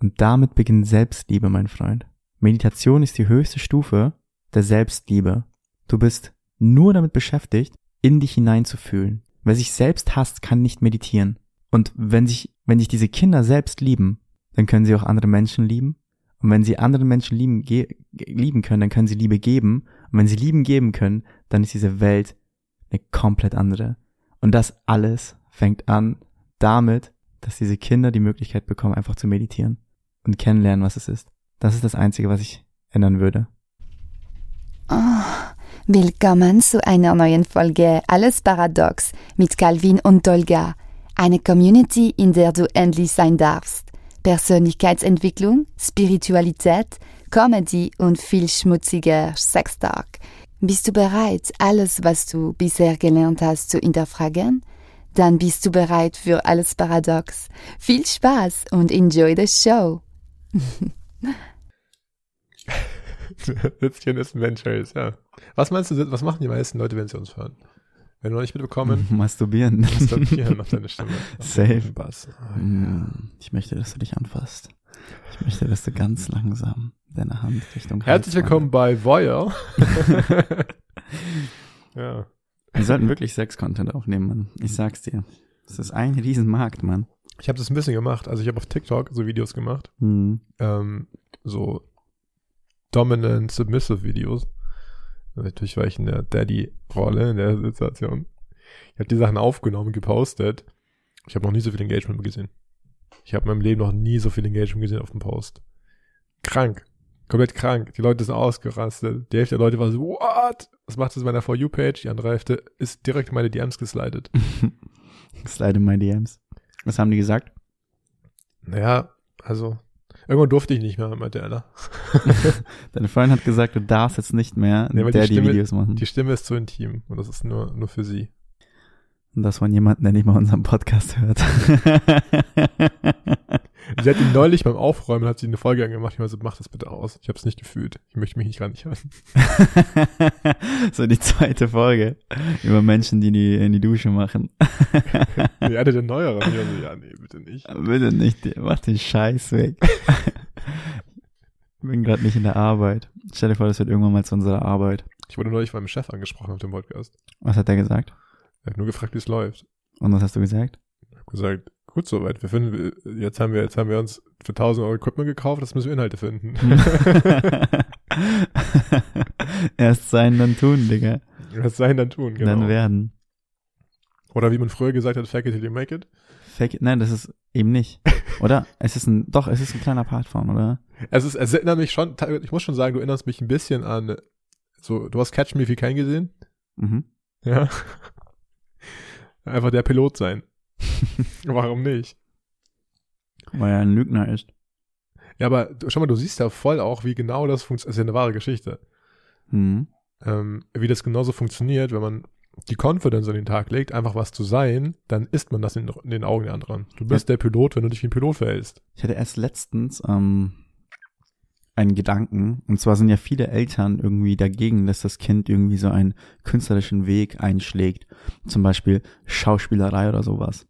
Und damit beginnt Selbstliebe, mein Freund. Meditation ist die höchste Stufe der Selbstliebe. Du bist nur damit beschäftigt, in dich hineinzufühlen. Wer sich selbst hasst, kann nicht meditieren. Und wenn sich, wenn sich diese Kinder selbst lieben, dann können sie auch andere Menschen lieben. Und wenn sie andere Menschen lieben, lieben können, dann können sie Liebe geben. Und wenn sie Lieben geben können, dann ist diese Welt eine komplett andere. Und das alles fängt an damit, dass diese Kinder die Möglichkeit bekommen, einfach zu meditieren und kennenlernen, was es ist. Das ist das Einzige, was ich ändern würde. Oh, willkommen zu einer neuen Folge Alles Paradox mit Calvin und Dolga. Eine Community, in der du endlich sein darfst. Persönlichkeitsentwicklung, Spiritualität, Comedy und viel schmutziger Sextalk. Bist du bereit, alles, was du bisher gelernt hast, zu hinterfragen? Dann bist du bereit für alles Paradox. Viel Spaß und enjoy the show. Sitzchen ist ein Mensch, ja. Was meinst du, was machen die meisten Leute, wenn sie uns hören? Wenn wir noch nicht mitbekommen. Masturbieren. Masturbieren auf deine Stimme. Safe. Bass. Oh, ja. Ich möchte, dass du dich anfasst. Ich möchte, dass du ganz langsam deine Hand Richtung Herzlich willkommen bei Voyeur. ja. Wir sollten wirklich Sex-Content aufnehmen, Mann. Ich sag's dir. Das ist ein Riesenmarkt, Mann. Ich habe das ein bisschen gemacht. Also ich habe auf TikTok so Videos gemacht. Mhm. Ähm, so Dominant Submissive Videos. Natürlich war ich in der Daddy-Rolle in der Situation. Ich habe die Sachen aufgenommen, gepostet. Ich habe noch nie so viel Engagement gesehen. Ich habe in meinem Leben noch nie so viel Engagement gesehen auf dem Post. Krank. Komplett krank. Die Leute sind ausgerastet. Die Hälfte der Leute war so, what? Was macht das mit meiner For You-Page? Die andere Hälfte ist direkt in meine DMs geslidet. Slide in meine DMs. Was haben die gesagt? Naja, also Irgendwann durfte ich nicht mehr, meinte Ella. Deine Freundin hat gesagt, du darfst jetzt nicht mehr nee, der die Videos machen. Die Stimme ist zu intim und das ist nur, nur für sie. Und das von jemandem, der nicht mal unseren Podcast hört. sie hat ihn neulich beim Aufräumen, hat sie eine Folge angemacht. Ich war so, mach das bitte aus. Ich habe es nicht gefühlt. Ich möchte mich nicht gar nicht hören. so die zweite Folge über Menschen, die die in die Dusche machen. ja, der neuere. Ich so, ja, nee, bitte nicht. Bitte nicht. Mach den Scheiß weg. Ich bin gerade nicht in der Arbeit. Stell dir vor, das wird irgendwann mal zu unserer Arbeit. Ich wurde neulich beim Chef angesprochen auf dem Podcast. Was hat der gesagt? Er hat nur gefragt, wie es läuft. Und was hast du gesagt? Ich habe gesagt, gut soweit. Wir finden, jetzt haben wir, jetzt haben wir uns für 1000 Euro Equipment gekauft, das müssen wir Inhalte finden. Erst sein, dann tun, Digga. Erst sein, dann tun, genau. Dann werden. Oder wie man früher gesagt hat, fake it till you make it. Fake it, nein, das ist eben nicht. Oder? es ist ein, doch, es ist ein kleiner Part von, oder? Es ist, es erinnert mich schon, ich muss schon sagen, du erinnerst mich ein bisschen an, so, du hast Catch Me If You Can gesehen? Mhm. Ja. Einfach der Pilot sein. Warum nicht? Weil er ein Lügner ist. Ja, aber schau mal, du siehst ja voll auch, wie genau das funktioniert. Das ist ja eine wahre Geschichte. Mhm. Ähm, wie das genauso funktioniert, wenn man die Confidence an den Tag legt, einfach was zu sein, dann ist man das in, in den Augen der anderen. Du bist ja. der Pilot, wenn du dich wie ein Pilot verhältst. Ich hatte erst letztens ähm, einen Gedanken, und zwar sind ja viele Eltern irgendwie dagegen, dass das Kind irgendwie so einen künstlerischen Weg einschlägt. Zum Beispiel Schauspielerei oder sowas.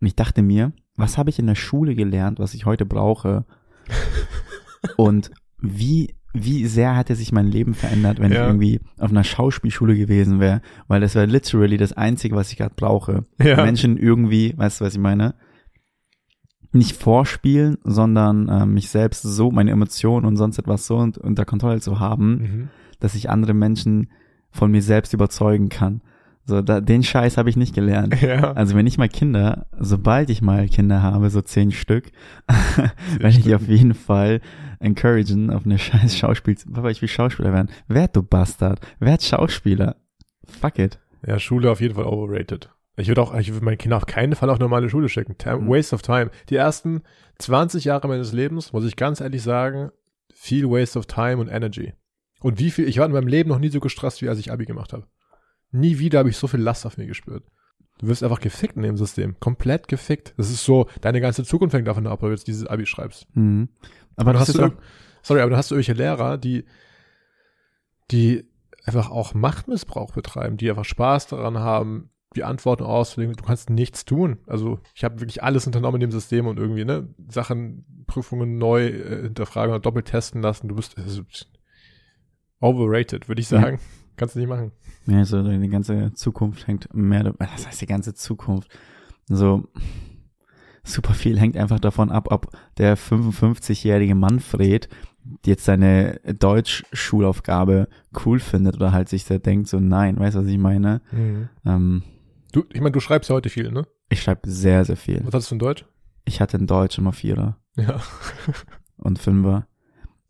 Und ich dachte mir, was habe ich in der Schule gelernt, was ich heute brauche? Und wie, wie sehr hätte sich mein Leben verändert, wenn ja. ich irgendwie auf einer Schauspielschule gewesen wäre? Weil das wäre literally das Einzige, was ich gerade brauche. Ja. Menschen irgendwie, weißt du, was ich meine? Nicht vorspielen, sondern äh, mich selbst so, meine Emotionen und sonst etwas so unter Kontrolle zu haben, mhm. dass ich andere Menschen von mir selbst überzeugen kann. So, da, den Scheiß habe ich nicht gelernt. Ja. Also wenn ich mal Kinder, sobald ich mal Kinder habe, so zehn Stück, werde ich auf jeden Fall encouragen auf eine scheiß Schauspiel. Papa, ich will Schauspieler werden. Werd du Bastard. Werd Schauspieler. Fuck it. Ja, Schule auf jeden Fall overrated. Ich würde auch, ich würde meine Kinder auf keinen Fall auf normale Schule schicken. Mhm. Waste of time. Die ersten 20 Jahre meines Lebens, muss ich ganz ehrlich sagen, viel Waste of time und Energy. Und wie viel, ich war in meinem Leben noch nie so gestresst, wie als ich Abi gemacht habe. Nie wieder habe ich so viel Last auf mir gespürt. Du wirst einfach gefickt in dem System. Komplett gefickt. Das ist so, deine ganze Zukunft hängt davon ab, ob du jetzt dieses Abi schreibst. Mhm. Aber das hast du, sorry, aber du hast irgendwelche Lehrer, die, die einfach auch Machtmissbrauch betreiben, die einfach Spaß daran haben, die Antworten auszulegen. Du kannst nichts tun. Also ich habe wirklich alles unternommen in dem System und irgendwie ne Sachen Prüfungen neu äh, hinterfragen oder doppelt testen lassen. Du bist also, overrated, würde ich sagen. Ja. Kannst du nicht machen. Ja, also die ganze Zukunft hängt mehr, das heißt die ganze Zukunft. So super viel hängt einfach davon ab, ob der 55-jährige Manfred jetzt seine Deutschschulaufgabe cool findet oder halt sich da denkt so, nein, weißt du, was ich meine? Mhm. Ähm, du, ich meine, du schreibst ja heute viel, ne? Ich schreibe sehr, sehr viel. Was hattest du in Deutsch? Ich hatte in Deutsch immer Vierer. Ja. und Fünfer.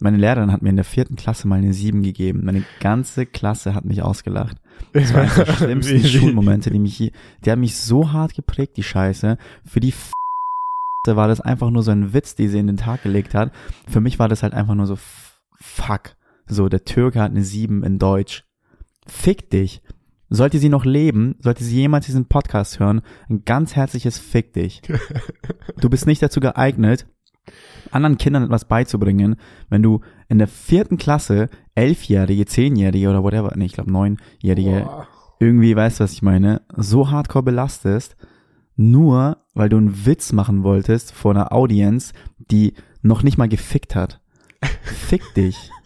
Meine Lehrerin hat mir in der vierten Klasse mal eine Sieben gegeben. Meine ganze Klasse hat mich ausgelacht. Das war eines der schlimmsten Schulmomente, die mich, die haben mich so hart geprägt, die Scheiße. Für die F war das einfach nur so ein Witz, die sie in den Tag gelegt hat. Für mich war das halt einfach nur so, fuck. So, der Türke hat eine Sieben in Deutsch. Fick dich. Sollte sie noch leben, sollte sie jemals diesen Podcast hören, ein ganz herzliches Fick dich. Du bist nicht dazu geeignet, anderen Kindern etwas beizubringen, wenn du in der vierten Klasse elfjährige, zehnjährige oder whatever, nee, ich glaube neunjährige, Boah. irgendwie, weißt du, was ich meine, so hardcore belastest, nur weil du einen Witz machen wolltest vor einer Audience, die noch nicht mal gefickt hat. Fick dich.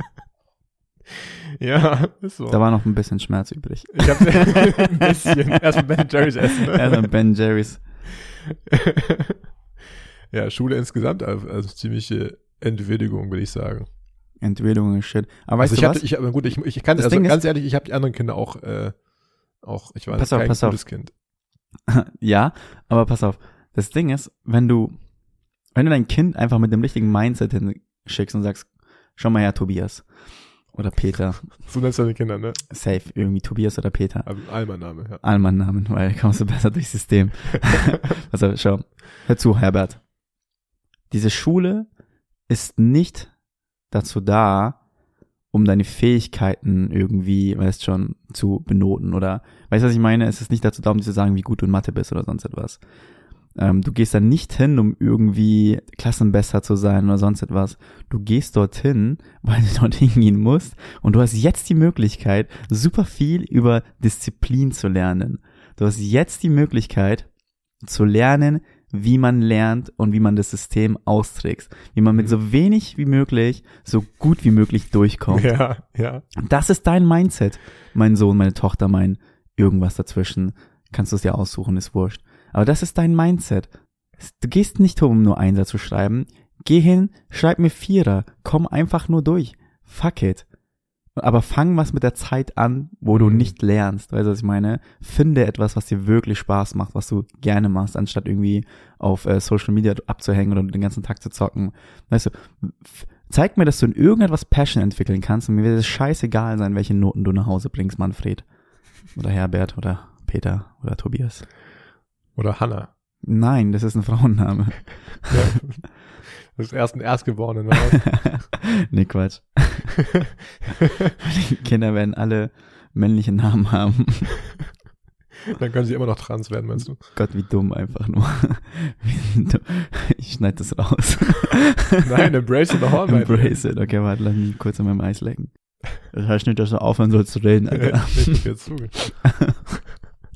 Ja, ist so. Da war noch ein bisschen Schmerz übrig. Ich hab ein bisschen. Erstmal Ben Jerry's essen. Ne? Erstmal Ben Jerry's. ja, Schule insgesamt, also, also ziemliche Entwürdigung, würde ich sagen. Entwürdigung ist shit. Aber also weißt ich du hatte, was? ich, aber gut, ich, ich kann, Das also Ding ganz ehrlich, ich habe die anderen Kinder auch, äh, auch, ich war Pass auf, kein pass auf. gutes Kind. ja, aber pass auf. Das Ding ist, wenn du, wenn du dein Kind einfach mit dem richtigen Mindset hinschickst und sagst, schau mal her, Tobias. Oder Peter. So nennst du deine Kinder, ne? Safe, irgendwie Tobias oder Peter. Also Alma-Name, ja. Allmann-Namen, weil kommst du besser durchs System. also schau, hör zu, Herbert. Diese Schule ist nicht dazu da, um deine Fähigkeiten irgendwie, weißt schon, zu benoten oder, weißt du, was ich meine? Es ist nicht dazu da, um dir zu sagen, wie gut du in Mathe bist oder sonst etwas. Ähm, du gehst da nicht hin, um irgendwie Klassenbesser zu sein oder sonst etwas. Du gehst dorthin, weil du dort hingehen musst und du hast jetzt die Möglichkeit, super viel über Disziplin zu lernen. Du hast jetzt die Möglichkeit zu lernen, wie man lernt und wie man das System austrickst. Wie man mit Mhm. so wenig wie möglich, so gut wie möglich durchkommt. Ja, ja. Das ist dein Mindset, mein Sohn, meine Tochter, mein irgendwas dazwischen. Kannst du es dir aussuchen, ist wurscht. Aber das ist dein Mindset. Du gehst nicht um nur Einser zu schreiben. Geh hin, schreib mir Vierer. Komm einfach nur durch. Fuck it. Aber fang was mit der Zeit an, wo du Mhm. nicht lernst. Weißt du, was ich meine? Finde etwas, was dir wirklich Spaß macht, was du gerne machst, anstatt irgendwie auf äh, Social Media abzuhängen oder den ganzen Tag zu zocken. Weißt du, zeig mir, dass du in irgendetwas Passion entwickeln kannst und mir wird es scheißegal sein, welche Noten du nach Hause bringst, Manfred. Oder Herbert oder Peter oder Tobias. Oder Hannah. Nein, das ist ein Frauenname. Ja. Das ist erst ein Erstgeborenen. oder nee, Quatsch. Die Kinder werden alle männliche Namen haben. Dann können sie immer noch trans werden, meinst du? Gott, wie dumm einfach nur. Wie dumm. Ich schneide das raus. Nein, embrace it mein Embrace it. Okay, warte, lass mich kurz an meinem Eis lecken. Das heißt nicht, dass du aufhören sollst zu reden, Alter. Ich dir zu.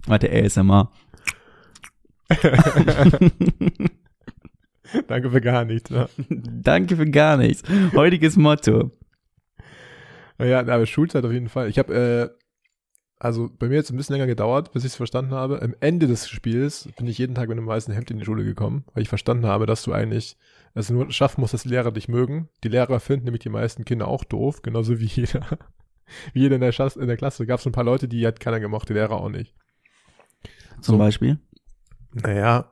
Warte, ASMR. Danke für gar nichts. Ja. Danke für gar nichts. Heutiges Motto. Ja, aber Schulzeit auf jeden Fall. Ich habe, äh, also bei mir jetzt ein bisschen länger gedauert, bis ich es verstanden habe. Am Ende des Spiels bin ich jeden Tag mit einem weißen Hemd in die Schule gekommen, weil ich verstanden habe, dass du eigentlich es nur schaffen musst, dass die Lehrer dich mögen. Die Lehrer finden nämlich die meisten Kinder auch doof, genauso wie jeder. Wie jeder in der, Schas in der Klasse. Gab es ein paar Leute, die hat keiner gemocht, die Lehrer auch nicht. Zum So. Beispiel. Naja,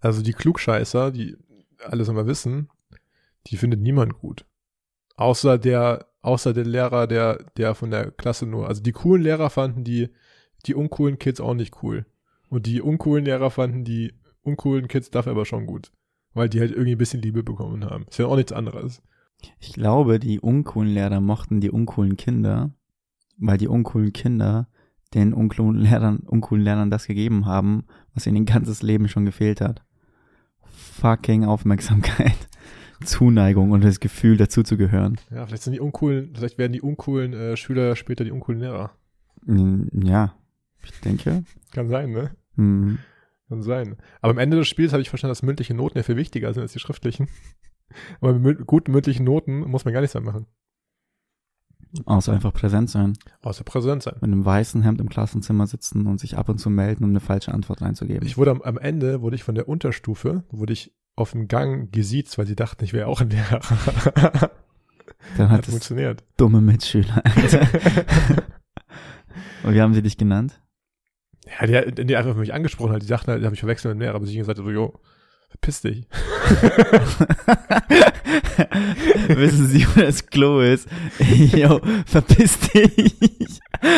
also die Klugscheißer, die alles immer wissen, die findet niemand gut. Außer der, außer der Lehrer, der, der von der Klasse nur, also die coolen Lehrer fanden die, die uncoolen Kids auch nicht cool. Und die uncoolen Lehrer fanden die uncoolen Kids dafür aber schon gut. Weil die halt irgendwie ein bisschen Liebe bekommen haben. Ist ja auch nichts anderes. Ich glaube, die uncoolen Lehrer mochten die uncoolen Kinder, weil die uncoolen Kinder den uncoolen Lehrern, uncoolen Lehrern das gegeben haben, was ihnen ihr ganzes Leben schon gefehlt hat. Fucking Aufmerksamkeit, Zuneigung und das Gefühl, dazuzugehören. Ja, vielleicht sind die uncoolen, vielleicht werden die uncoolen äh, Schüler später die uncoolen Lehrer. Mm, Ja, ich denke. Kann sein, ne? hm, Kann sein. Aber am Ende des Spiels habe ich verstanden, dass mündliche Noten ja viel wichtiger sind als die schriftlichen. Aber mit guten mündlichen Noten muss man gar nichts mehr machen. Außer einfach präsent sein. Außer präsent sein. Mit einem weißen Hemd im Klassenzimmer sitzen und sich ab und zu melden, um eine falsche Antwort reinzugeben. Ich wurde am, am Ende, wurde ich von der Unterstufe, wurde ich auf dem Gang gesiezt, weil sie dachten, ich wäre auch ein Lehrer. Dann Hat hat es funktioniert. dumme Mitschüler. und wie haben sie dich genannt? Ja, die, die einfach mich angesprochen hat, die dachten halt, die habe ich verwechselt mit dem Lehrer, aber sie gesagt so, jo, verpiss dich. Wissen Sie, wo das Klo ist? Jo, verpiss dich.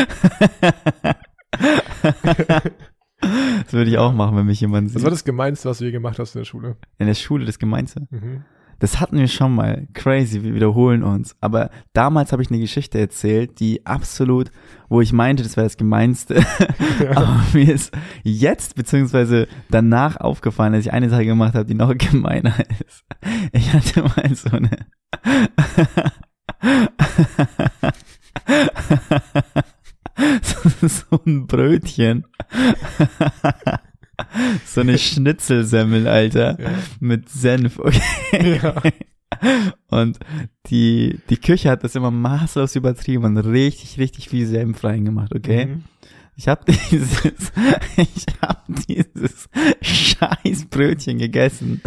das würde ich auch machen, wenn mich jemand Das sieht. war das Gemeinste, was du je gemacht hast in der Schule. In der Schule das Gemeinste. Mhm. Das hatten wir schon mal. Crazy, wir wiederholen uns. Aber damals habe ich eine Geschichte erzählt, die absolut, wo ich meinte, das wäre das Gemeinste. Aber mir ist jetzt beziehungsweise danach aufgefallen, dass ich eine Sache gemacht habe, die noch gemeiner ist. Ich hatte mal so eine so ein Brötchen. so eine Schnitzelsemmel, Alter. Ja. Mit Senf, okay. Ja. Und die, die Küche hat das immer maßlos übertrieben und richtig, richtig viel Senf reingemacht, okay? Mhm. Ich habe dieses, ich habe dieses scheiß Brötchen gegessen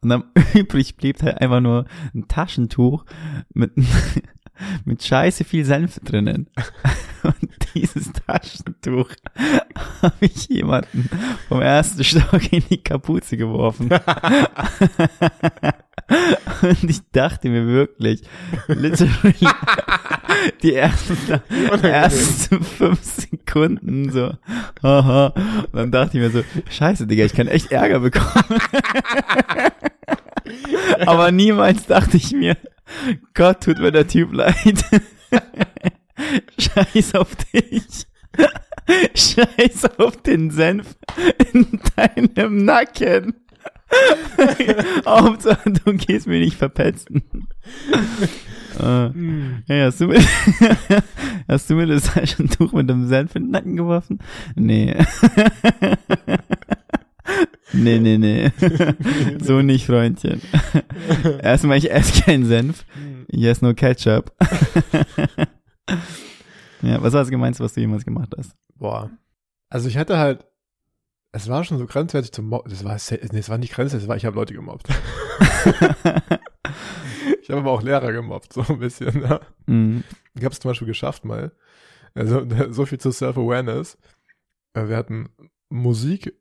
und am übrig blieb halt einfach nur ein Taschentuch mit, mit scheiße viel Senf drinnen. Und dieses Taschentuch habe ich jemanden vom ersten Stock in die Kapuze geworfen. Und ich dachte mir wirklich, literally, die ersten, ersten fünf Sekunden so, haha. Und dann dachte ich mir so, scheiße, Digga, ich kann echt Ärger bekommen. Aber niemals dachte ich mir, Gott, tut mir der Typ leid. Scheiß auf dich. Scheiß auf den Senf in deinem Nacken. Hauptsache, du gehst mir nicht verpetzen. Äh, ja, hast du mir, hast du mir das Taschentuch mit dem Senf in den Nacken geworfen? Nee. nee, nee, nee. so nicht, Freundchen. Erstmal, ich esse keinen Senf. Ich esse nur Ketchup. Ja, was war das Gemeinste, was du jemals gemacht hast? Boah. Also ich hatte halt, es war schon so grenzwertig zum Mobben. Das war, nee, es war nicht grenzwertig, es war, ich habe Leute gemobbt. ich habe aber auch Lehrer gemobbt, so ein bisschen. Ja. Mhm. Ich habe es zum Beispiel geschafft mal. Also so viel zu Self-Awareness. Äh, Wir hatten Musik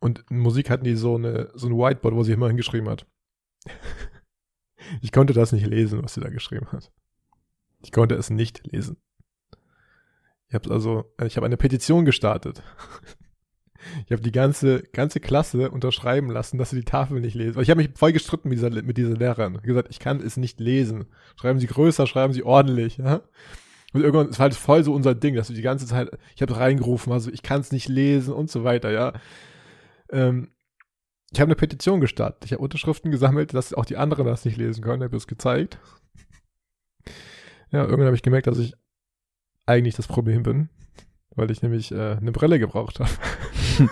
und in Musik hatten die so eine so ein Whiteboard, wo sie immer hingeschrieben hat. Ich konnte das nicht lesen, was sie da geschrieben hat. Ich konnte es nicht lesen. Ich habe also, ich habe eine Petition gestartet. Ich habe die ganze ganze Klasse unterschreiben lassen, dass sie die Tafel nicht lesen. Weil Ich habe mich voll gestritten mit dieser mit dieser Lehrerin. Ich gesagt, ich kann es nicht lesen. Schreiben Sie größer, schreiben Sie ordentlich. Ja? Und irgendwann, es war halt voll so unser Ding, dass wir die ganze Zeit, ich habe reingerufen, also ich kann es nicht lesen und so weiter, ja. Ähm, ich habe eine Petition gestartet. Ich habe Unterschriften gesammelt, dass auch die anderen das nicht lesen können. Ich habe es gezeigt. Ja, irgendwann habe ich gemerkt, dass ich eigentlich das Problem bin, weil ich nämlich äh, eine Brille gebraucht habe.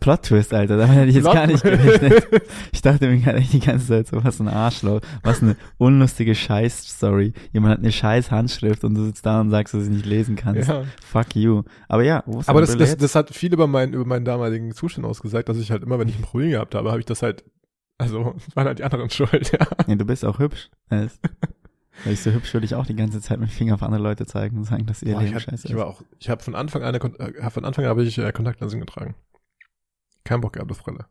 Plot Twist, Alter. Damit hätte ich jetzt gar nicht gerechnet. Ich dachte mir gerade die ganze Zeit so, was ein Arschloch. Was eine unlustige Scheiß-Story. Jemand hat eine scheiß Handschrift und du sitzt da und sagst, dass du sie nicht lesen kannst. Ja. Fuck you. Aber ja, wo ist Aber das, das, das hat viel über, mein, über meinen damaligen Zustand ausgesagt, dass ich halt immer, wenn ich ein Problem gehabt habe, habe ich das halt, also, waren halt die anderen schuld, ja. Nee, du bist auch hübsch. Weil ich so hübsch würde ich auch die ganze Zeit mit dem Finger auf andere Leute zeigen und sagen, dass ihr Boah, ich Leben hab, scheiße ich war ist. auch, ich habe von Anfang an, äh, von Anfang an habe ich äh, Kontaktlinsen getragen. Kein Bock gehabt auf Brille.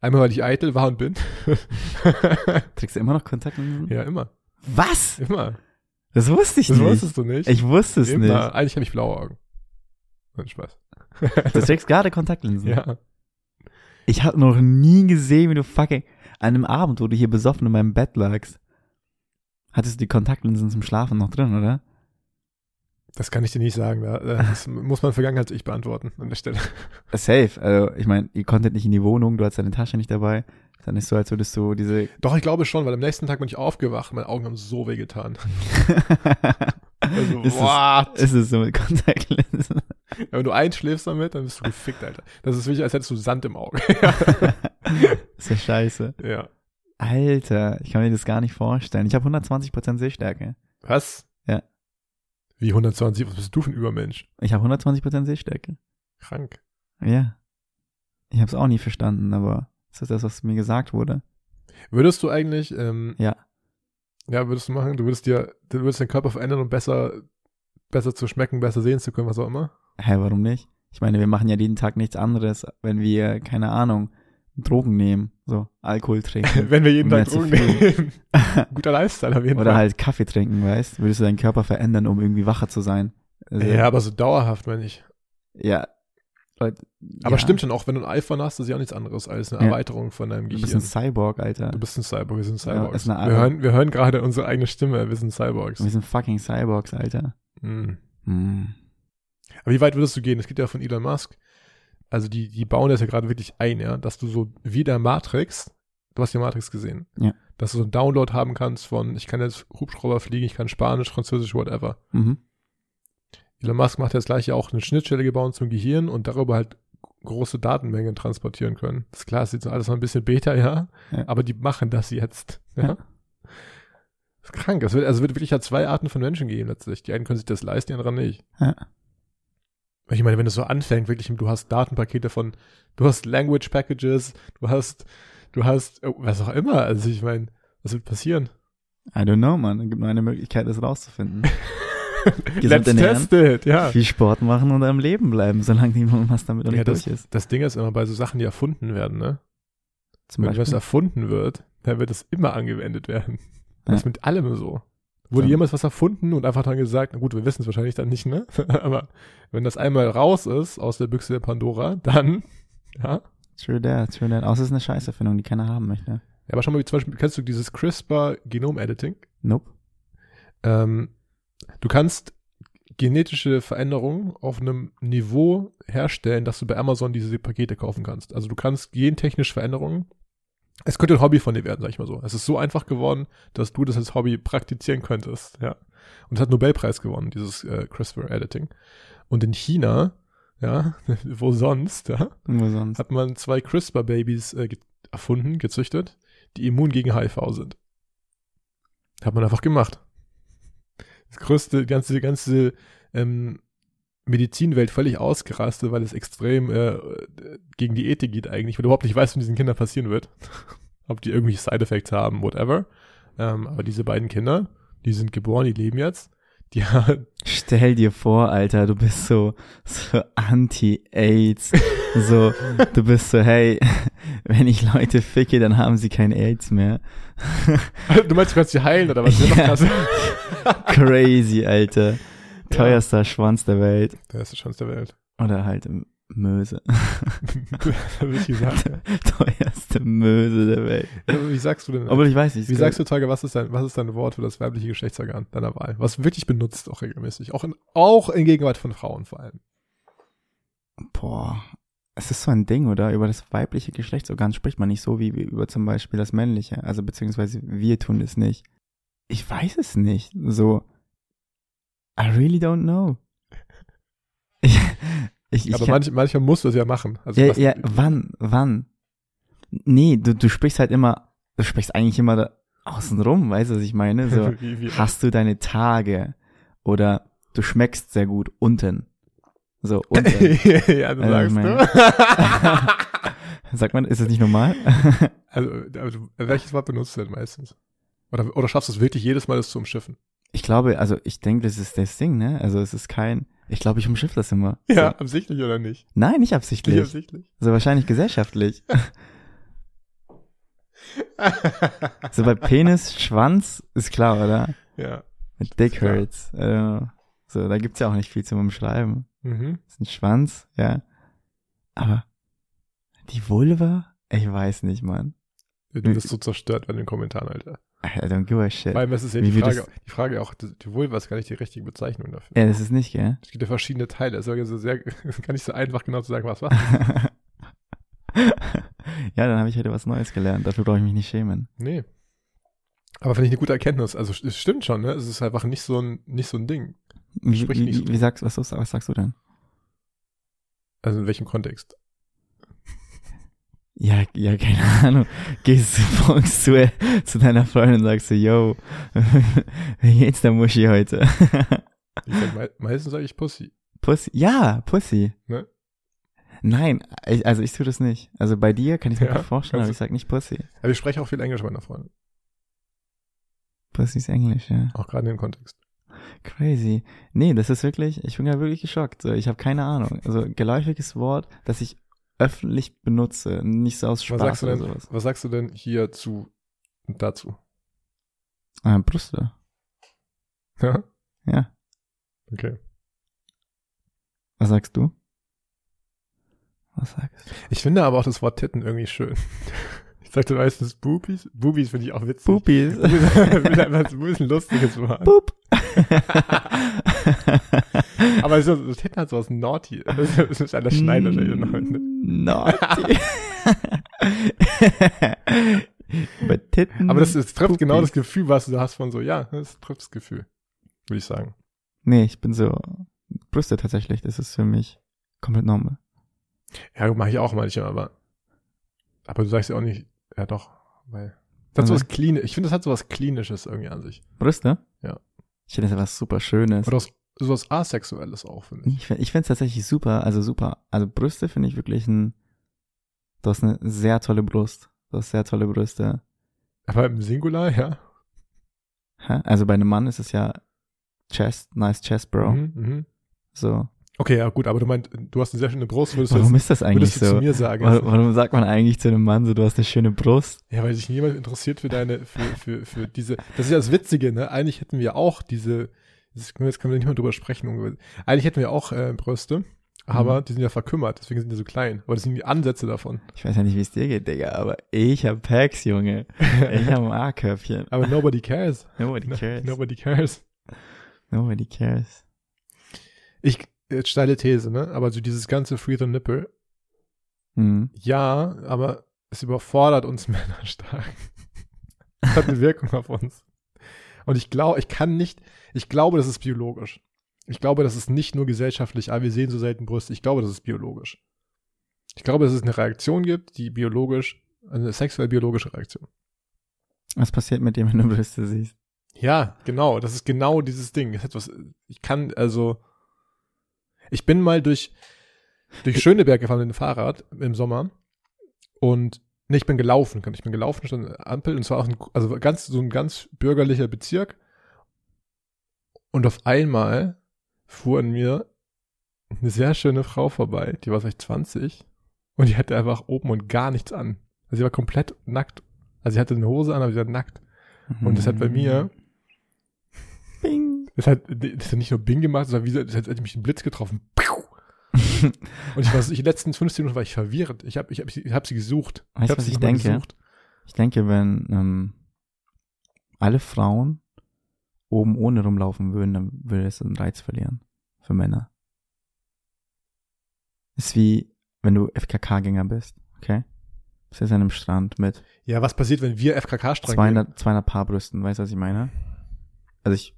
Einmal, weil ich eitel war und bin. Trägst du immer noch Kontaktlinsen? ja, immer. Was? Immer. Das wusste ich Das nicht. wusstest du nicht. Ich wusste es immer. nicht. Eigentlich habe ich blaue Augen. Nein, Spaß. Du trägst gerade Kontaktlinsen. ja. Ich habe noch nie gesehen, wie du fucking an einem Abend, wo du hier besoffen in meinem Bett lagst, hattest du die Kontaktlinsen zum Schlafen noch drin, oder? Das kann ich dir nicht sagen. Da, das muss man Vergangenheits-Ich beantworten an der Stelle. Safe. Also, ich meine, ihr konntet nicht in die Wohnung, du hattest deine Tasche nicht dabei. Ist ja nicht so, als würdest du diese. Doch, ich glaube schon, weil am nächsten Tag bin ich aufgewacht, meine Augen haben so weh getan. Also, ist, what? es, ist es so mit Kontaktlinsen? Ja, wenn du einschläfst damit, dann bist du gefickt, Alter. Das ist wirklich, als hättest du Sand im Auge. ist ja scheiße. ja. Alter, ich kann mir das gar nicht vorstellen. Ich habe 120% Sehstärke. Was? Ja. Wie 120? Was bist du für ein Übermensch? Ich habe 120% Sehstärke. Krank. Ja. Ich habe es auch nie verstanden, aber das ist das, was mir gesagt wurde. Würdest du eigentlich, ähm, Ja. ja, würdest du machen, du würdest dir, du würdest deinen Körper verändern, um besser, besser zu schmecken, besser sehen zu können, was auch immer? Hä, warum nicht? Ich meine, wir machen ja jeden Tag nichts anderes, wenn wir, keine Ahnung, Drogen nehmen, so Alkohol trinken. Wenn wir jeden Tag Drogen nehmen. Guter Lifestyle auf jeden Oder Fall. halt Kaffee trinken, weißt? Würdest du deinen Körper verändern, um irgendwie wacher zu sein? Also, Ja, aber so dauerhaft, meine ich. Ja. Leute, Aber ja, stimmt schon, auch wenn du ein iPhone hast, das ist ja auch nichts anderes als eine Ja. Erweiterung von deinem Du Gehirn. bist ein Cyborg, Alter. Du bist ein Cyborg, wir sind Ja, Cyborgs. eine wir, hören, wir hören gerade unsere eigene Stimme, wir sind Cyborgs. Wir sind fucking Cyborgs, Alter. Mhm. Hm. Aber wie weit würdest du gehen? Es gibt ja von Elon Musk, also die, die bauen das ja gerade wirklich ein, ja, dass du so wie der Matrix, du hast ja Matrix gesehen, Ja. dass du so einen Download haben kannst von, ich kann jetzt Hubschrauber fliegen, ich kann Spanisch, Französisch, whatever. Mhm. Elon Musk macht jetzt gleich ja auch eine Schnittstelle gebaut zum Gehirn und darüber halt große Datenmengen transportieren können. Das ist klar, es ist jetzt alles noch ein bisschen Beta, ja, Ja. aber die machen das jetzt. Ja. Ja. Das ist krank. Es wird, also es wird wirklich ja zwei Arten von Menschen geben letztlich. Die einen können sich das leisten, die anderen nicht. Ja. Ich meine, wenn es so anfängt, wirklich, du hast Datenpakete von, du hast Language Packages, du hast, du hast, oh, was auch immer. Also ich meine, was wird passieren? I don't know, man. Es gibt nur eine Möglichkeit, das rauszufinden. Let's test it, ja. viel Sport machen und am Leben bleiben, solange niemand was damit ja nicht das, durch ist. das Ding ist immer bei so Sachen, die erfunden werden, ne? Zum Wenn was Beispiel. erfunden wird, dann wird es immer angewendet werden. Ja. Das ist mit allem so. Wurde Ja. jemals was erfunden und einfach dann gesagt, na gut, wir wissen es wahrscheinlich dann nicht, ne? Aber wenn das einmal raus ist aus der Büchse der Pandora, dann, ja. True that, true that. Außer es ist eine Scheißerfindung, die keiner haben möchte. Ja, aber schau mal, wie zum Beispiel, kennst du dieses CRISPR-Genom-Editing? Nope. Ähm, du kannst genetische Veränderungen auf einem Niveau herstellen, dass du bei Amazon diese Pakete kaufen kannst. Also du kannst gentechnische Veränderungen. Es könnte ein Hobby von dir werden, sag ich mal so. Es ist so einfach geworden, dass du das als Hobby praktizieren könntest, ja. Und es hat Nobelpreis gewonnen, dieses äh, CRISPR-Editing. Und in China, ja, wo sonst, ja, Wo sonst? hat man zwei CRISPR-Babys äh, erfunden, gezüchtet, die immun gegen HIV sind. Hat man einfach gemacht. Das größte, ganze, ganze ähm, Medizinwelt völlig ausgerastet, weil es extrem äh, gegen die Ethik geht eigentlich, weil du überhaupt nicht weißt, was mit diesen Kindern passieren wird. Ob die irgendwelche Side-Effects haben, whatever. Ähm, aber diese beiden Kinder, die sind geboren, die leben jetzt. Die Stell dir vor, Alter, du bist so, so anti-AIDS. so, du bist so, hey, wenn ich Leute ficke, dann haben sie kein AIDS mehr. du meinst, du kannst sie heilen oder was? Ja. Crazy, Alter. Teuerster Schwanz der Welt. Die Chance der Welt. Oder halt Möse. Richtig gesagt. Ja. Teuerste Möse der Welt. Wie sagst du denn? Obwohl ich weiß nicht. Wie sagst du, Tage, was ist dein, was ist dein Wort für das weibliche Geschlechtsorgan deiner Wahl? Was wirklich benutzt auch regelmäßig. Auch in, auch in Gegenwart von Frauen vor allem. Boah. Es ist so ein Ding, oder? Über das weibliche Geschlechtsorgan spricht man nicht so wie über zum Beispiel das männliche. Also beziehungsweise wir tun es nicht. Ich weiß es nicht. So. I really don't know. Ich, ich, ich Aber kann- manch, manchmal musst du es ja machen. Also ja, ja, wann, wann? Nee, du, du sprichst halt immer, du sprichst eigentlich immer da außen rum, weißt du, was ich meine? So, wie, wie, hast du deine Oder du schmeckst sehr gut unten. So, unten. ja, du Also, sagst, mein- ne? Sagt man, ist das nicht normal? also, also, welches Wort benutzt du denn meistens? Oder, oder schaffst du es wirklich jedes Mal, das zu umschiffen? Ich glaube, also ich denke, das ist das Ding, ne? Also es ist kein, ich glaube, ich umschiff das immer. Ja, So. absichtlich oder nicht? Nein, nicht absichtlich. Nicht absichtlich. So wahrscheinlich gesellschaftlich. so bei Penis, Schwanz ist klar, oder? ja. Mit Dick klar. Hurts. Äh, so, da gibt's ja auch nicht viel zum Umschreiben. Mhm. Das ist ein Schwanz, ja. Aber die Vulva? Ich weiß nicht, Mann. Du bist so zerstört bei den Kommentaren, Alter. I don't give a shit. Vor allem ist ja die Frage, das- die Frage auch, die Vulva ist gar nicht die richtige Bezeichnung dafür. Ja, das ist nicht, gell? Es gibt ja verschiedene Teile. Es ist also sehr, gar nicht so einfach genau zu sagen, was was. ja, dann habe ich heute was Neues gelernt. Dafür brauche ich mich nicht schämen. Nee. Aber finde ich eine gute Erkenntnis. Also es stimmt schon, ne? Es ist einfach nicht so ein, nicht so ein Ding. Wie, wie, nicht so. wie, wie sagst, was, was sagst du denn? Also in welchem Kontext? Ja, ja, keine Ahnung. Gehst du morgens zu, zu deiner Freundin und sagst so, yo, wie geht's der Muschi heute? Ich sag, mei meistens sage ich Pussy. Pussy, ja, Pussy. Ne? Nein, ich, also ich tue das nicht. Also bei dir kann ich mir Ja, gut vorstellen, aber kannst ich sag nicht Pussy. Aber ich spreche auch viel Englisch mit meiner Freundin. Pussy ist Englisch, ja. Auch gerade in dem Kontext. Crazy. Nee, das ist wirklich, ich bin ja wirklich geschockt. So, Ich habe keine Ahnung. Also geläufiges Wort, das ich öffentlich benutze, nicht so aus Was Spaß sagst du oder denn, sowas. was sagst du denn hier zu und dazu? Ah, Brüste. Ja? Ja. Okay. Was sagst du? Was sagst du? Ich finde aber auch das Wort Titten irgendwie schön. Ich sagte meistens Boobies. Boobies finde ich auch witzig. Boobies ist einfach so ein lustiges Wort. Boop. Aber so, so Titten hat so was Naughty. Das ist, das ist einer Schneider. der noch- Naughty. Titten. Aber das, das trifft genau das. Gefühl, was du hast von so, ja, das trifft das Gefühl. Würde ich sagen. Nee, ich bin so, Brüste tatsächlich, das ist für mich komplett normal. Ja, mache ich auch manchmal, aber, aber du sagst ja auch nicht, ja doch, weil, das hat so Also- was Clean, ich finde, das hat so was Klinisches irgendwie an sich. Brüste? Ja. Ich finde das ja was super Schönes. Oder was, so was Asexuelles auch, finde ich. Ich, ich finde es tatsächlich super, also super. Also Brüste finde ich wirklich ein, du hast eine sehr tolle Brust. Du hast sehr tolle Brüste. Aber im Singular, ja. Hä? Also bei einem Mann ist es ja Chest, nice Chest, Bro. Mhm, mhm. So. Okay, ja, gut, aber du meinst, du hast eine sehr schöne Brust, würdest du, Warum jetzt, ist das eigentlich du zu so? mir sagen? Warum, warum sagt man eigentlich zu einem Mann so, du hast eine schöne Brust? Ja, weil sich niemand interessiert für deine, für, für, für diese, das ist ja das Witzige, ne? Eigentlich hätten wir auch diese, jetzt können wir, nicht mehr drüber sprechen. Eigentlich hätten wir auch äh, Brüste, aber Mhm. die sind ja verkümmert, deswegen sind die so klein. Aber das sind die Ansätze davon. Ich weiß ja nicht, wie es dir geht, Digga, aber ich hab Packs, Junge. Ich hab ein A-Köpfchen. aber nobody cares. Nobody cares. Nobody cares. Nobody cares. Ich, jetzt steile These, ne? Aber so dieses ganze Free the Nipple, Hm. ja, aber es überfordert uns Männer stark. Das hat eine Wirkung auf uns. Und ich glaube, ich kann nicht, ich glaube, das ist biologisch. Ich glaube, das ist nicht nur gesellschaftlich, ah, wir sehen so selten Brüste. Ich glaube, das ist biologisch. Ich glaube, dass es eine Reaktion gibt, die biologisch, eine sexuell-biologische Reaktion. Was passiert mit dir, wenn du Brüste siehst? Ja, genau. Das ist genau dieses Ding. Etwas, ich kann, also, ich bin mal durch, durch Schöneberg gefahren mit dem Fahrrad im Sommer und, nee, ich bin gelaufen, ich bin gelaufen, stand an der Ampel und zwar auch ein, also ganz, so ein ganz bürgerlicher Bezirk und auf einmal fuhr an mir eine sehr schöne Frau vorbei, die war vielleicht 20 und die hatte einfach oben und gar nichts an. Also sie war komplett nackt. Also sie hatte eine Hose an, aber sie war nackt. Und das hat bei mir, Bing. das hat, das hat nicht nur Bing gemacht, sondern wie, so- das hat, hat mich ein Blitz getroffen. Piu. Und ich war, ich, die letzten 15 Minuten war ich verwirrt. Ich habe ich hab, sie- ich hab sie gesucht. Weißt du, was sie ich denke? Ich denke, wenn ähm, alle Frauen oben ohne rumlaufen würden, dann würde es einen Reiz verlieren. Für Männer. Ist wie, wenn du FKK-Gänger bist, okay? Bist jetzt an einem Strand mit Ja, was passiert, wenn wir FKK-Strang 200, 200 Paar Brüsten, weißt du, was ich meine? Also ich,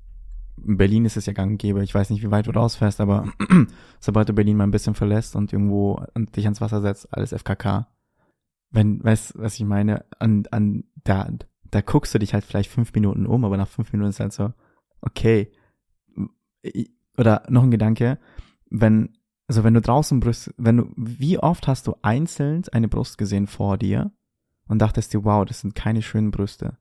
in Berlin ist es ja gang und gäbe, ich weiß nicht, wie weit du rausfährst, aber sobald du Berlin mal ein bisschen verlässt und irgendwo dich ans Wasser setzt, alles FKK. Wenn, weißt was ich meine? An, an, da, da guckst du dich halt vielleicht fünf Minuten um, aber nach fünf Minuten ist halt so, okay. Oder noch ein Gedanke, wenn, also wenn du draußen Brust, wenn du, wie oft hast du einzeln eine Brust gesehen vor dir und dachtest dir, wow, das sind keine schönen Brüste.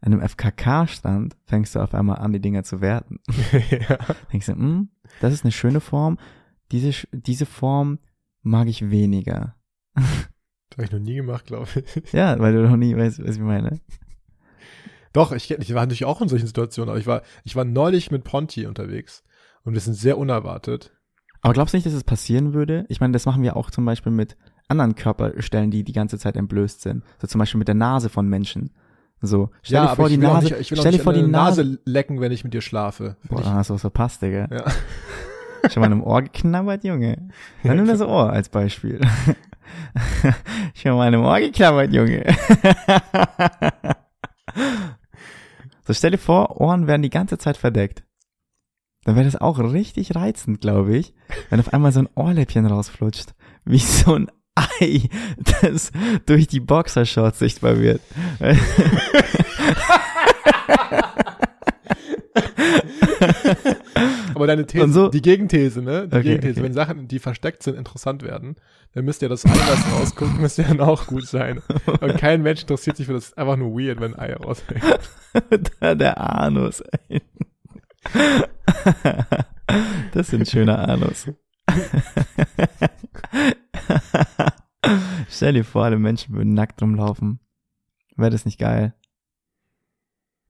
An einem FKK-Stand fängst du auf einmal an, die Dinger zu werten. ja. Denkst du, hm, das ist eine schöne Form. Diese, diese Form mag ich weniger. Das habe ich noch nie gemacht, glaube ich. Ja, weil du noch nie weißt, was ich meine. Doch, ich, ich war natürlich auch in solchen Situationen, aber ich war, ich war neulich mit Ponti unterwegs und wir sind sehr unerwartet. Aber glaubst du nicht, dass es passieren würde? Ich meine, das machen wir auch zum Beispiel mit anderen Körperstellen, die die ganze Zeit entblößt sind. So zum Beispiel mit der Nase von Menschen. So, stell dir vor, ich die Nase, nicht, ich will stell dir vor, die Nase. Nase lecken, wenn ich mit dir schlafe. Boah, dann hast du was verpasst, Digga. Ja. Schon mal im Ohr geknabbert, Junge. Dann nimm das Ohr als Beispiel. Schon mal im Ohr geknabbert, Junge. so stell dir vor, Ohren werden die ganze Zeit verdeckt. Dann wäre das auch richtig reizend, glaube ich, wenn auf einmal so ein Ohrläppchen rausflutscht. Wie so ein Ei, das durch die Boxershorts sichtbar wird. Aber deine These, so- die Gegenthese, ne? Die Okay, Gegenthese, okay. wenn Sachen, die versteckt sind, interessant werden, dann müsste ja das Ei, was rausguckt, müsste dann auch gut sein. Und kein Mensch interessiert sich für das, einfach nur weird, wenn ein Ei raushängt. der Anus, ey. Das ist ein schöner Anus. Stell dir vor, alle Menschen würden nackt rumlaufen. Wäre das nicht geil?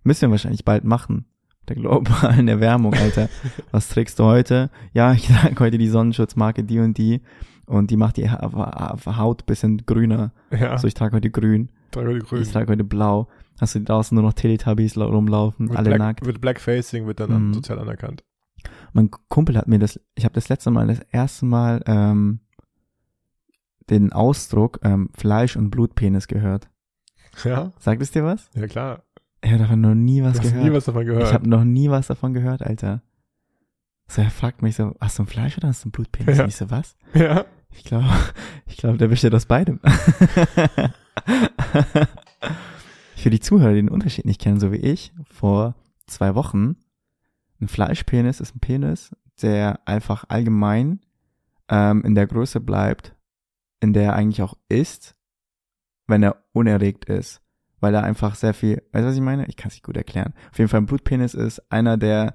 Müssen wir wahrscheinlich bald machen. Der globalen Erwärmung, Alter. Was trägst du heute? Ja, ich trage heute die Sonnenschutzmarke die und die. Und die macht die Ha- Ha- Haut bisschen grüner. Ja, Also ich trage heute grün. trage die Grün. Ich trage heute blau. Hast du draußen nur noch Teletubbies la- rumlaufen, Mit, alle Black, nackt. mit Blackfacing wird dann Mhm. sozial anerkannt. Mein Kumpel hat mir das, ich habe das letzte Mal, das erste Mal ähm, den Ausdruck ähm, Fleisch- und Blutpenis gehört. Ja, Sagt es dir was? ja klar. Er hat davon noch nie was Du hast gehört. nie was davon gehört. ich habe noch nie was davon gehört, Alter. So, er fragt mich so, hast du ein Fleisch oder hast du ein Blutpenis? Ja. Und ich so, was? ja. Ich glaube, ich glaube, der besteht aus beidem. Für die Zuhörer, die den Unterschied nicht kennen, so wie ich, vor zwei Wochen, ein Fleischpenis ist ein Penis, der einfach allgemein ähm, in der Größe bleibt, in der er eigentlich auch ist, wenn er unerregt ist. Weil er einfach sehr viel, weißt du, was ich meine? Ich kann es nicht gut erklären. Auf jeden Fall ein Blutpenis ist einer, der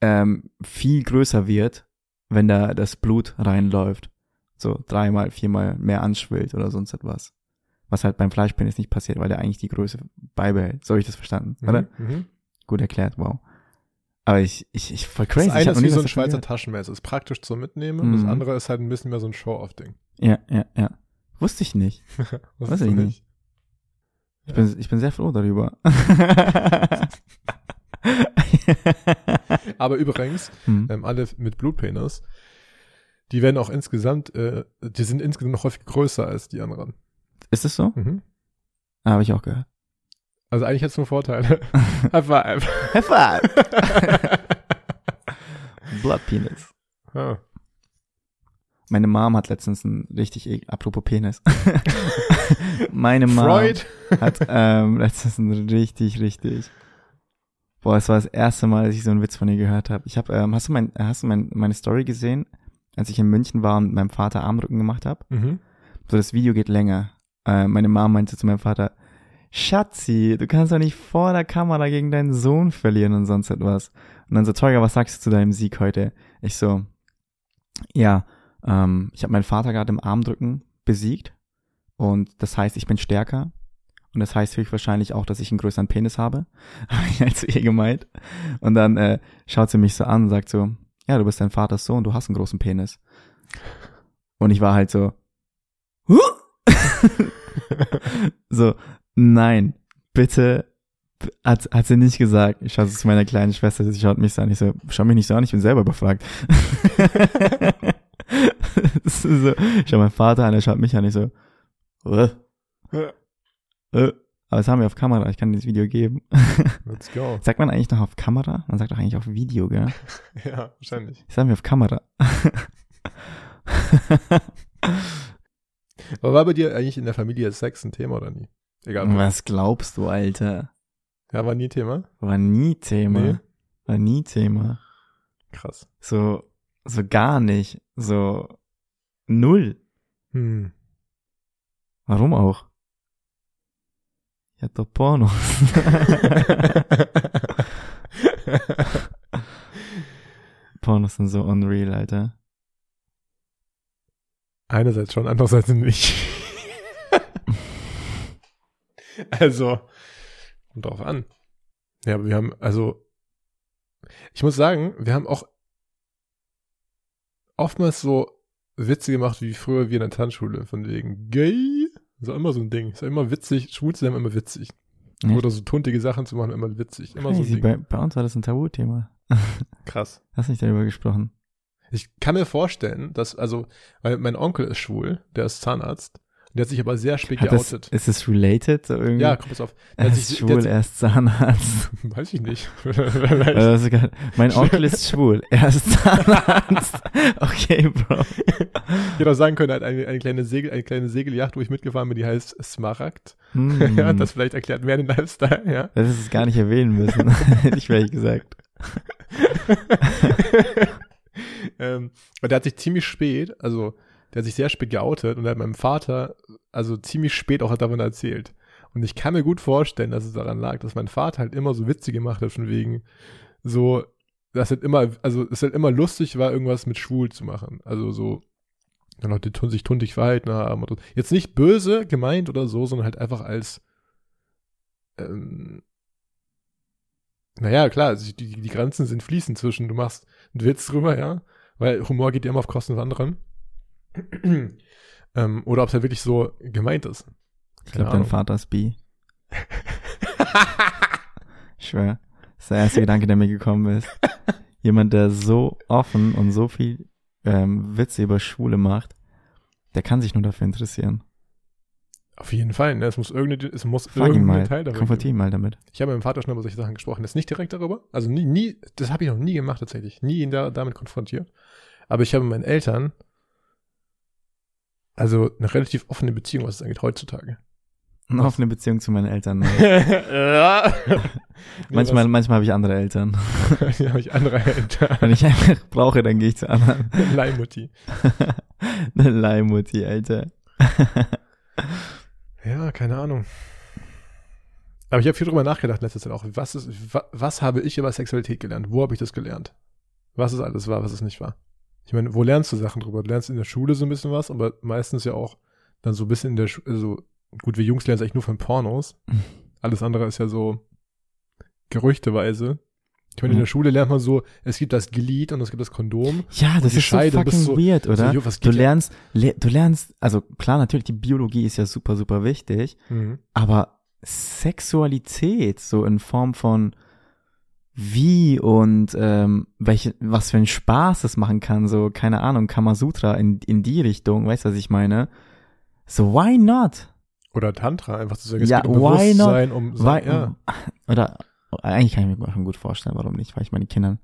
ähm, viel größer wird, wenn da das Blut reinläuft so dreimal, viermal mehr anschwillt oder sonst etwas. Was halt beim Fleischpenis nicht passiert, weil der eigentlich die Größe beibehält. So habe ich das verstanden, oder? Mhm. Mhm. Gut erklärt, wow. Aber ich, ich, ich voll Das crazy. ich eine ist wie so ein Schweizer. Taschenmesser. Ist praktisch zum Mitnehmen. Und das Mhm. andere ist halt ein bisschen mehr so ein Show-Off-Ding. Ja, ja, ja. Wusste ich nicht. Ist ich das nicht. Ich bin, ich bin sehr froh darüber. Aber übrigens, hm. ähm, alle mit Blutpenis, die werden auch insgesamt, äh, die sind insgesamt noch häufig größer als die anderen. Ist es so? Mhm. Ah, Habe ich auch gehört. Also eigentlich hättest du Vorteile. High five. High five! Blood Penis. ja. Meine Mom hat letztens ein richtig, e- apropos Penis. Meine Mom. Freud. hat ähm, letztens ein richtig, richtig. Boah, es war das erste Mal, dass ich so einen Witz von ihr gehört habe. Ich habe, ähm, hast du mein, hast du mein, meine Story gesehen, als ich in München war und mit meinem Vater Armrücken gemacht habe? Mhm. So, das Video geht länger. Äh, meine Mom meinte zu meinem Vater, Schatzi, du kannst doch nicht vor der Kamera gegen deinen Sohn verlieren und sonst etwas. Und dann so, Teuger, was sagst du zu deinem Sieg heute? Ich so, ja, ähm, ich habe meinen Vater gerade im Armdrücken besiegt und das heißt, ich bin stärker und das heißt höchstwahrscheinlich auch, dass ich einen größeren Penis habe. Habe ich zu ihr gemeint. Und dann äh, schaut sie mich so an und sagt so, ja, du bist dein Vaters Sohn, du hast einen großen Penis. Und ich war halt so, huh? so, nein, bitte, hat, hat sie nicht gesagt. Ich schaue zu meiner kleinen Schwester, sie schaut mich so an, ich so, schau mich nicht so an, ich bin selber befragt. So, ich schau meinen Vater an, er schaut mich an, ich so, äh, äh. Aber das haben wir auf Kamera, ich kann dir das Video geben. Let's go. Sagt man eigentlich noch auf Kamera? Man sagt doch eigentlich auf Video, gell? Ja, wahrscheinlich. Das sagen wir auf Kamera. Aber war bei dir eigentlich in der Familie Sex ein Thema oder nie? Egal. Was glaubst du, Alter? Ja, war nie Thema. War nie Thema. Nee. War nie Thema. Krass. So, so gar nicht. So, null. Hm. Warum auch? Ich hab doch Pornos. Pornos sind so unreal, Alter. Einerseits schon, andererseits nicht. also, kommt drauf an. Ja, aber wir haben, also, ich muss sagen, wir haben auch oftmals so Witze gemacht, wie früher wir in der Tanzschule, von wegen gay. Das war immer so ein Ding. Das war immer witzig. Schwul zu sein immer witzig. Echt? Oder so tuntige Sachen zu machen, immer witzig. Immer so ein Crazy. Ding. Bei, bei uns war das ein Tabuthema. Krass. Hast nicht darüber gesprochen? Ich kann mir vorstellen, dass, also, weil mein Onkel ist schwul, der ist Zahnarzt, der hat sich aber sehr spät Hat das, geoutet. ist es related? Irgendwie? ja, komm pass auf. Der er ist sich, schwul, er ist Zahnarzt. weiß ich nicht. Das geil. mein Onkel ist schwul, er ist Zahnarzt. Okay, Bro. Ich hätte auch sagen können, er hat eine, eine kleine Segel, eine kleine Segelyacht, wo ich mitgefahren bin, die heißt Smaragd. Hm. Ja, das vielleicht erklärt mehr den Lifestyle, ja. Das ist es gar nicht erwähnen müssen. Hätte ich vielleicht gesagt. ähm, aber der hat sich ziemlich spät, also der hat sich sehr spät geoutet und er hat meinem Vater also ziemlich spät auch davon erzählt. Und ich kann mir gut vorstellen, dass es daran lag, dass mein Vater halt immer so Witze gemacht hat von wegen so, dass halt immer, also es halt immer lustig war, irgendwas mit schwul zu machen. Also so, dann Leute tun sich tuntig verhalten haben. Und. Jetzt nicht böse gemeint oder so, sondern halt einfach als ähm, naja, klar, also die, die Grenzen sind fließend zwischen, du machst einen Witz drüber, ja, weil Humor geht ja immer auf Kosten des anderen. ähm, oder ob es halt wirklich so gemeint ist. Ich Keine glaube, dein. Vater ist bi. Ich schwör. Das ist der erste Gedanke, der mir gekommen ist. Jemand, der so offen und so viel ähm, Witze über Schwule macht, der kann sich nur dafür interessieren. Auf jeden Fall, ne? Es muss irgendeine, es muss Frag irgendein mal. Teil davon Konfrontier geben. ihn mal damit. Ich habe mit meinem Vater schon über solche Sachen gesprochen. Das ist nicht direkt darüber. Also nie, nie, das habe ich noch nie gemacht tatsächlich. Nie ihn da, damit konfrontiert. Aber ich habe mit meinen Eltern also eine relativ offene Beziehung, was es angeht, heutzutage. Eine offene Beziehung zu meinen Eltern. ja. manchmal manchmal habe ich andere Eltern. Nee, habe ich andere Eltern. Wenn ich einfach brauche, dann gehe ich zu anderen. Leihmutti. Eine Leihmutti, Alter. Ja, keine Ahnung. Aber ich habe viel drüber nachgedacht letztes Jahr auch. Was ist, wa, was habe ich über Sexualität gelernt? Wo habe ich das gelernt? Was ist alles wahr, was ist nicht wahr? Ich meine, wo lernst du Sachen drüber? Du lernst in der Schule so ein bisschen was, aber meistens ja auch dann so ein bisschen in der Schule, also gut, wir Jungs lernen es eigentlich nur von Pornos. Alles andere ist ja so gerüchteweise. Ich meine, in Mhm. der Schule lernt man so, es gibt das Glied und es gibt das Kondom. Ja, das ist so Scheide, fucking so- weird, oder? So, jo, du lernst, le du lernst, also klar, natürlich, die Biologie ist ja super, super wichtig, Mhm. aber Sexualität, so in Form von wie und ähm, welche, was für ein Spaß es machen kann, so, keine Ahnung, Kamasutra in, in die Richtung, weißt du, was ich meine? So, why not? Oder Tantra, einfach zu sagen, es Ja, geht um why not? Bewusstsein, um, Why, ja. Oder, eigentlich kann ich mir schon gut vorstellen, warum nicht, weil ich meine Kindern,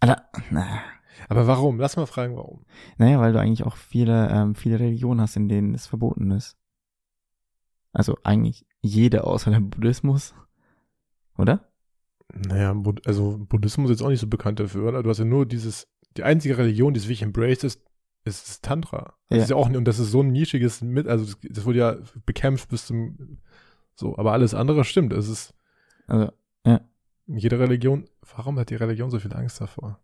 Alter, na, Aber warum? Lass mal fragen, warum. Naja, weil du eigentlich auch viele, ähm, viele Religionen hast, in denen es verboten ist. Also eigentlich jede außer dem Buddhismus. Oder? Naja, also Buddhismus ist jetzt auch nicht so bekannt dafür, oder? Du hast ja nur dieses, die einzige Religion, die es wirklich embraced ist, ist das Tantra. Das Ja. ist ja auch, und das ist so ein nischiges mit, also das, das wurde ja bekämpft bis zum, so, aber alles andere stimmt. Es ist, Also, jede Religion, warum hat die Religion so viel Angst davor?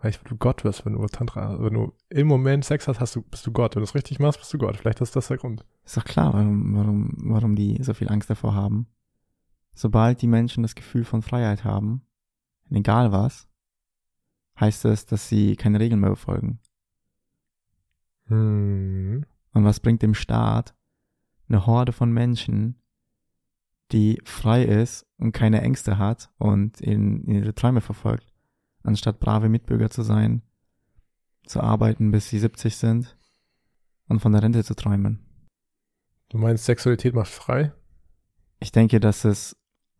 Weil du Gott wirst, wenn du Tantra, wenn du im Moment Sex hast, hast du, bist du Gott. Wenn du es richtig machst, bist du Gott. Vielleicht ist das der Grund. ist doch klar, warum, warum, warum die so viel Angst davor haben. Sobald die Menschen das Gefühl von Freiheit haben, egal was, heißt es, dass sie keine Regeln mehr befolgen. Hm. Und was bringt dem Staat eine Horde von Menschen, die frei ist und keine Ängste hat und in, in ihre Träume verfolgt, anstatt brave Mitbürger zu sein, zu arbeiten, bis sie 70 sind und von der Rente zu träumen. Du meinst, Sexualität macht frei? Ich denke, dass es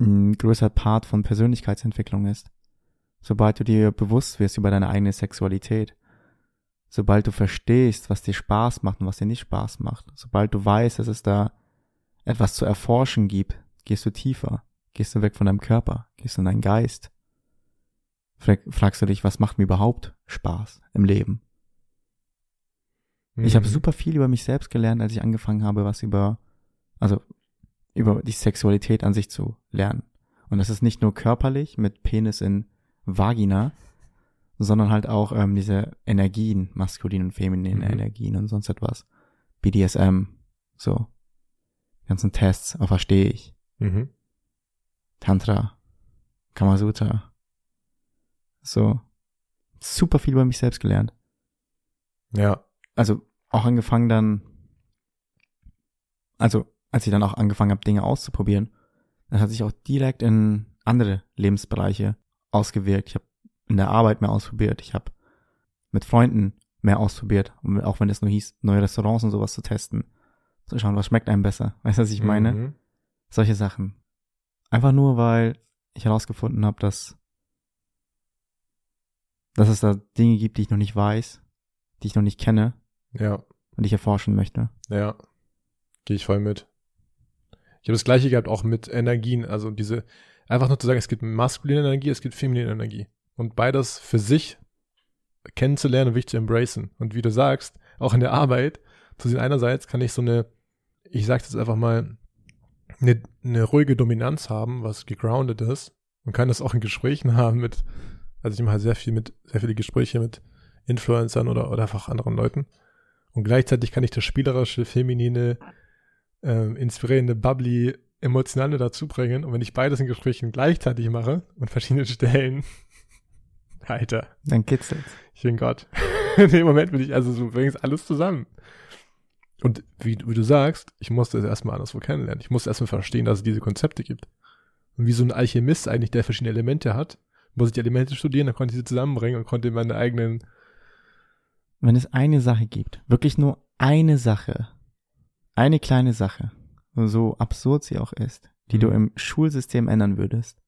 ein größer Part von Persönlichkeitsentwicklung ist. Sobald du dir bewusst wirst über deine eigene Sexualität, sobald du verstehst, was dir Spaß macht und was dir nicht Spaß macht, sobald du weißt, dass es da etwas zu erforschen gibt, gehst du tiefer, gehst du weg von deinem Körper, gehst in deinen Geist. Fra- Fragst du dich, was macht mir überhaupt Spaß im Leben? Ich habe Mhm. super viel über mich selbst gelernt, als ich angefangen habe, was über, also über die Sexualität an sich zu lernen. Und das ist nicht nur körperlich mit Penis in Vagina, sondern halt auch ähm, diese Energien, maskulinen und femininen Mhm. Energien und sonst etwas. BDSM, so. Die ganzen Tests, auf verstehe ich. Mhm. Tantra, Kamasutra. So. Super viel über mich selbst gelernt. Ja. also auch angefangen dann, also als ich dann auch angefangen habe, Dinge auszuprobieren, das hat sich auch direkt in andere Lebensbereiche ausgewirkt. Ich habe in der Arbeit mehr ausprobiert, ich habe mit Freunden mehr ausprobiert. Auch wenn es nur hieß, neue Restaurants und sowas zu testen. Zu schauen, was schmeckt einem besser. Weißt du, was ich meine? Mhm. Solche Sachen. Einfach nur, weil ich herausgefunden habe, dass, dass es da Dinge gibt, die ich noch nicht weiß, die ich noch nicht kenne Ja, und die ich erforschen möchte. ja. Gehe ich voll mit. Ich habe das gleiche gehabt auch mit Energien. Also diese, einfach nur zu sagen, es gibt maskuline Energie, es gibt feminine Energie. Und beides für sich kennenzulernen und wichtig zu embracen. Und wie du sagst, auch in der Arbeit, zu sehen, einerseits kann ich so eine, ich sag jetzt einfach mal, eine, eine ruhige Dominanz haben, was gegroundet ist. Und kann das auch in Gesprächen haben mit, also ich mache sehr viel mit, sehr viele Gespräche mit Influencern oder, oder einfach anderen Leuten. Und gleichzeitig kann ich das spielerische, feminine, ähm, inspirierende, bubbly, emotionale dazu bringen. Und wenn ich beides in Gesprächen gleichzeitig mache und verschiedene Stellen, Alter, Dann kitzelt. ich bin Gott. in dem Moment bin ich, also du bringst alles zusammen. Und wie, wie du sagst, ich musste es erstmal anderswo kennenlernen. Ich musste erstmal verstehen, dass es diese Konzepte gibt. Und wie so ein Alchemist eigentlich, der verschiedene Elemente hat, muss ich die Elemente studieren, dann konnte ich sie zusammenbringen und konnte meine eigenen, Wenn es eine Sache gibt, wirklich nur eine Sache, eine kleine Sache, so absurd sie auch ist, die du Mhm. im Schulsystem ändern würdest,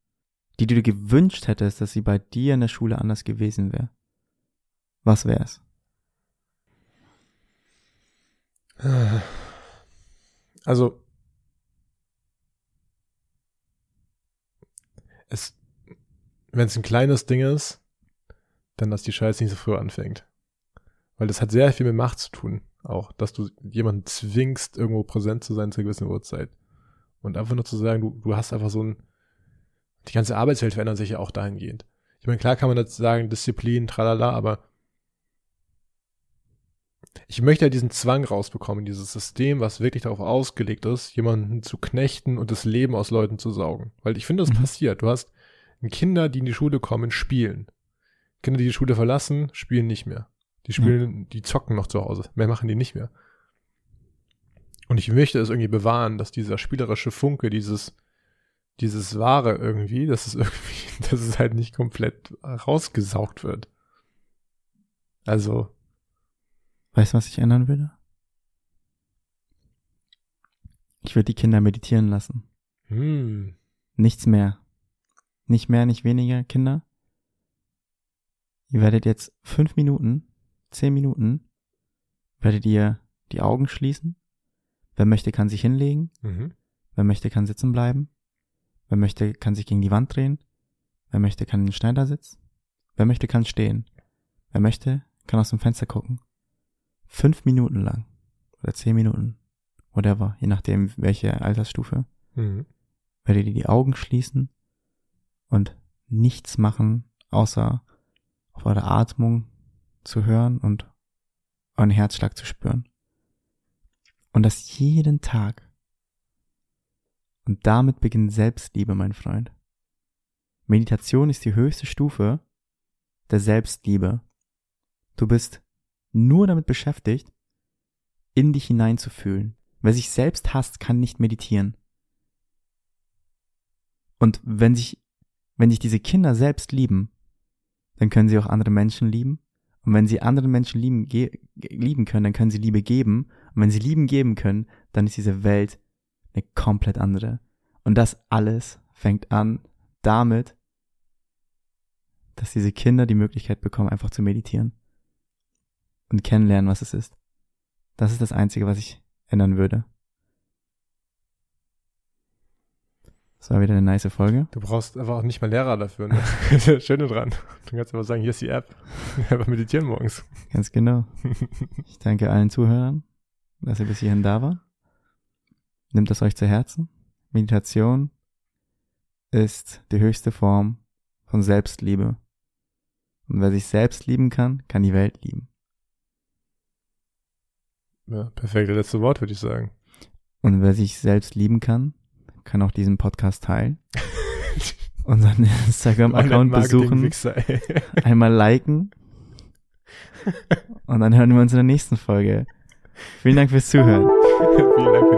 die du dir gewünscht hättest, dass sie bei dir in der Schule anders gewesen wäre, was wär's? also, es, wenn es ein kleines Ding ist, dann, dass die Scheiße nicht so früh anfängt. Weil das hat sehr viel mit Macht zu tun, auch, dass du jemanden zwingst, irgendwo präsent zu sein zu einer gewissen Uhrzeit. Und einfach nur zu sagen, du, du hast einfach so ein, die ganze Arbeitswelt verändert sich ja auch dahingehend. Ich meine, klar kann man jetzt sagen, Disziplin, tralala, aber ich möchte ja diesen Zwang rausbekommen, dieses System, was wirklich darauf ausgelegt ist, jemanden zu knechten und das Leben aus Leuten zu saugen. Weil ich finde, das Mhm. passiert. Du hast Kinder, die in die Schule kommen, spielen. Kinder, die die Schule verlassen, spielen nicht mehr. Die spielen, die zocken noch zu Hause. Mehr machen die nicht mehr. Und ich möchte es irgendwie bewahren, dass dieser spielerische Funke, dieses, dieses Wahre irgendwie, dass es irgendwie, dass es halt nicht komplett rausgesaugt wird. Also, Weißt du, was ich ändern würde? Ich würde die Kinder meditieren lassen. hm, Nichts mehr. Nicht mehr, nicht weniger, Kinder. Ihr werdet jetzt fünf Minuten, zehn Minuten, werdet ihr die Augen schließen. Wer möchte, kann sich hinlegen. mhm. Wer möchte, kann sitzen bleiben. Wer möchte, kann sich gegen die Wand drehen. Wer möchte, kann in den Schneidersitz. Wer möchte, kann stehen. Wer möchte, kann aus dem Fenster gucken. Fünf Minuten lang. Oder zehn Minuten. Whatever. Je nachdem, welche Altersstufe. Mhm. Werdet ihr die Augen schließen und nichts machen, außer auf eure Atmung zu hören und euren Herzschlag zu spüren. Und das jeden Tag. Und damit beginnt Selbstliebe, mein Freund. Meditation ist die höchste Stufe der Selbstliebe. Du bist nur damit beschäftigt, in dich hineinzufühlen. Wer sich selbst hasst, kann nicht meditieren. Und wenn sich, wenn sich diese Kinder selbst lieben, dann können sie auch andere Menschen lieben. Und wenn sie andere Menschen lieben, lieben können, dann können sie Liebe geben. Und wenn sie Lieben geben können, dann ist diese Welt eine komplett andere. Und das alles fängt an damit, dass diese Kinder die Möglichkeit bekommen, einfach zu meditieren. Und kennenlernen, was es ist. Das ist das Einzige, was ich ändern würde. Das war wieder eine nice Folge. Du brauchst einfach auch nicht mal Lehrer dafür. Ne? Das ist das Schöne dran. Du kannst einfach sagen, hier ist die App. Einfach meditieren morgens. Ganz genau. Ich danke allen Zuhörern, dass ihr bis hierhin da war. Nehmt es euch zu Herzen. Meditation ist die höchste Form von Selbstliebe. Und wer sich selbst lieben kann, kann die Welt lieben. Ja, perfekte letzte Wort, würde ich sagen. Und wer sich selbst lieben kann, kann auch diesen Podcast teilen. Unseren Instagram-Account besuchen, einmal liken. Und dann hören wir uns in der nächsten Folge. Vielen Dank fürs Zuhören. Vielen Dank